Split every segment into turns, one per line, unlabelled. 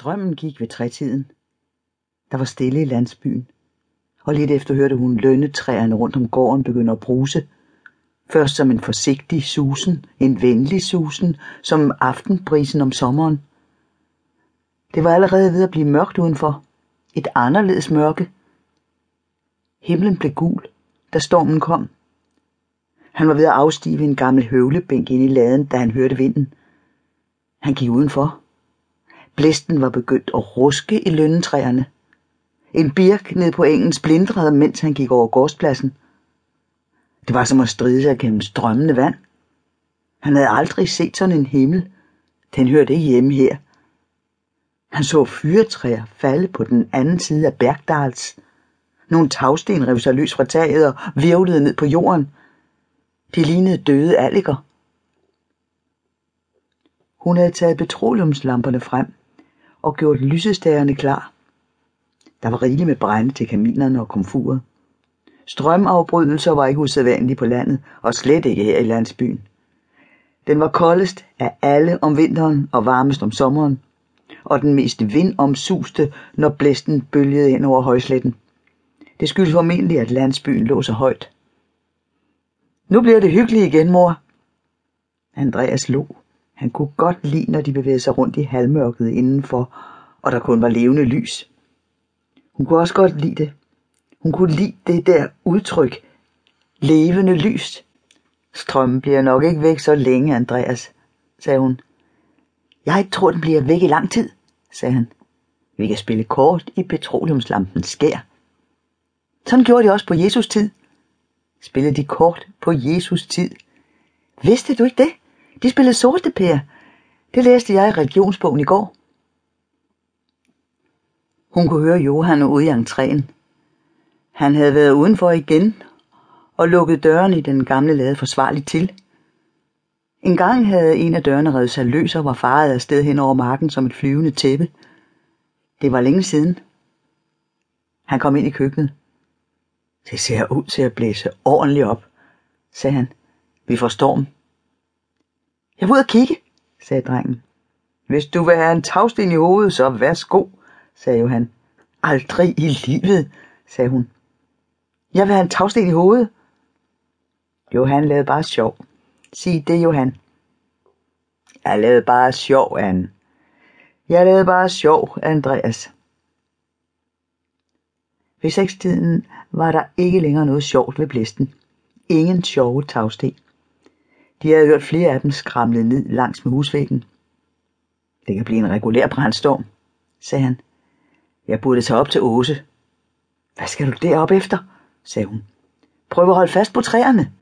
Strømmen gik ved trætiden. Der var stille i landsbyen, og lidt efter hørte hun lønnetræerne rundt om gården begynde at bruse. Først som en forsigtig susen, en venlig susen, som aftenbrisen om sommeren. Det var allerede ved at blive mørkt udenfor. Et anderledes mørke. Himlen blev gul, da stormen kom. Han var ved at afstive en gammel høvlebænk ind i laden, da han hørte vinden. Han gik udenfor. Blæsten var begyndt at ruske i lønnetræerne. En birk ned på engen splindrede, mens han gik over gårdspladsen. Det var som at stride sig gennem strømmende vand. Han havde aldrig set sådan en himmel. Den hørte ikke hjemme her. Han så fyretræer falde på den anden side af Bergdals. Nogle tagsten rev sig løs fra taget og virvlede ned på jorden. De lignede døde alliger. Hun havde taget petroleumslamperne frem og gjort lysestagerne klar. Der var rigeligt med brænde til kaminerne og komfuret. Strømafbrydelser var ikke usædvanlige på landet, og slet ikke her i landsbyen. Den var koldest af alle om vinteren og varmest om sommeren, og den mest vindomsuste, når blæsten bølgede ind over højsletten. Det skyldes formentlig, at landsbyen lå så højt. Nu bliver det hyggeligt igen, mor. Andreas lå. Han kunne godt lide, når de bevægede sig rundt i halvmørket indenfor, og der kun var levende lys. Hun kunne også godt lide det. Hun kunne lide det der udtryk. Levende lys. Strømmen bliver nok ikke væk så længe, Andreas, sagde hun. Jeg tror, den bliver væk i lang tid, sagde han. Vi kan spille kort i petroleumslampens skær. Sådan gjorde de også på Jesus tid. Spillede de kort på Jesus tid. Vidste du ikke det? De spillede sorte pære. Det læste jeg i religionsbogen i går. Hun kunne høre Johan ude i entréen. Han havde været udenfor igen og lukket døren i den gamle lade forsvarligt til. En gang havde en af dørene revet sig løs og var faret afsted hen over marken som et flyvende tæppe. Det var længe siden. Han kom ind i køkkenet. Det ser ud til at blæse ordentligt op, sagde han. Vi får storm. Jeg vil ud og kigge, sagde drengen. Hvis du vil have en tagsten i hovedet, så værsgo, sagde Johan. Aldrig i livet, sagde hun. Jeg vil have en tagsten i hovedet. Johan lavede bare sjov. Sig det, Johan. Jeg lavede bare sjov, Anne. Jeg lavede bare sjov, Andreas. Ved sekstiden var der ikke længere noget sjovt ved blæsten. Ingen sjove tagsten. De havde hørt flere af dem skramle ned langs med husvæggen. Det kan blive en regulær brandstorm, sagde han. Jeg burde tage op til Åse. Hvad skal du derop efter? sagde hun. Prøv at holde fast på træerne.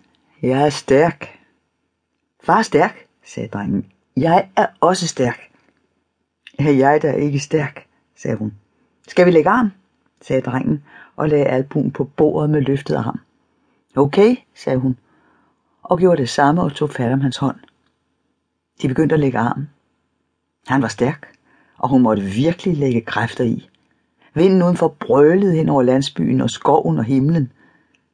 Jeg er stærk. Far er stærk, sagde drengen. Jeg er også stærk. Er jeg da ikke stærk, sagde hun. Skal vi lægge arm? sagde drengen og lagde albuen på bordet med løftet arm. Okay, sagde hun, og gjorde det samme og tog fat om hans hånd. De begyndte at lægge arm. Han var stærk, og hun måtte virkelig lægge kræfter i. Vinden udenfor brølede hen over landsbyen og skoven og himlen.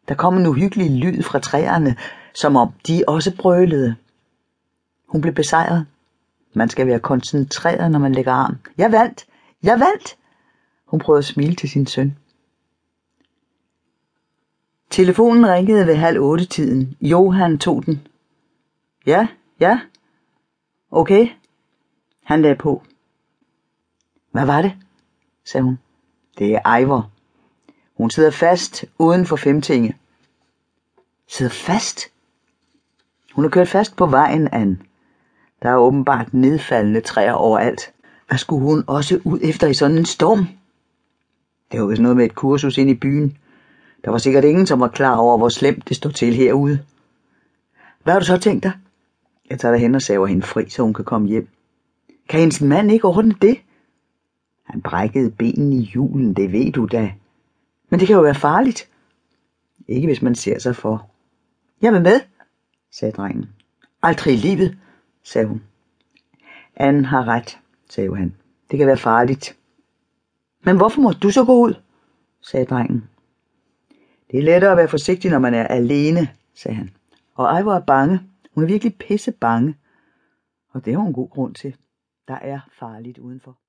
Der kom en uhyggelig lyd fra træerne, som om de også brølede. Hun blev besejret. Man skal være koncentreret, når man lægger arm. Jeg vandt! Jeg vandt! Hun prøvede at smile til sin søn. Telefonen ringede ved halv otte tiden. Johan tog den. Ja, ja. Okay. Han lagde på. Hvad var det? sagde hun. Det er Ivor. Hun sidder fast uden for femtinge. Sidder fast? Hun er kørt fast på vejen, an. Der er åbenbart nedfaldende træer overalt. Hvad skulle hun også ud efter i sådan en storm? Det var vist noget med et kursus ind i byen. Der var sikkert ingen, som var klar over, hvor slemt det stod til herude. Hvad har du så tænkt dig? Jeg tager dig hen og saver hende fri, så hun kan komme hjem. Kan hendes mand ikke ordne det? Han brækkede benen i julen, det ved du da. Men det kan jo være farligt. Ikke hvis man ser sig for. Jeg vil med, sagde drengen. Aldrig i livet, sagde hun. Anne har ret, sagde han. Det kan være farligt. Men hvorfor må du så gå ud? sagde drengen. Det er lettere at være forsigtig, når man er alene, sagde han. Og ej, hvor er bange. Hun er virkelig pisse bange. Og det har hun god grund til. Der er farligt udenfor.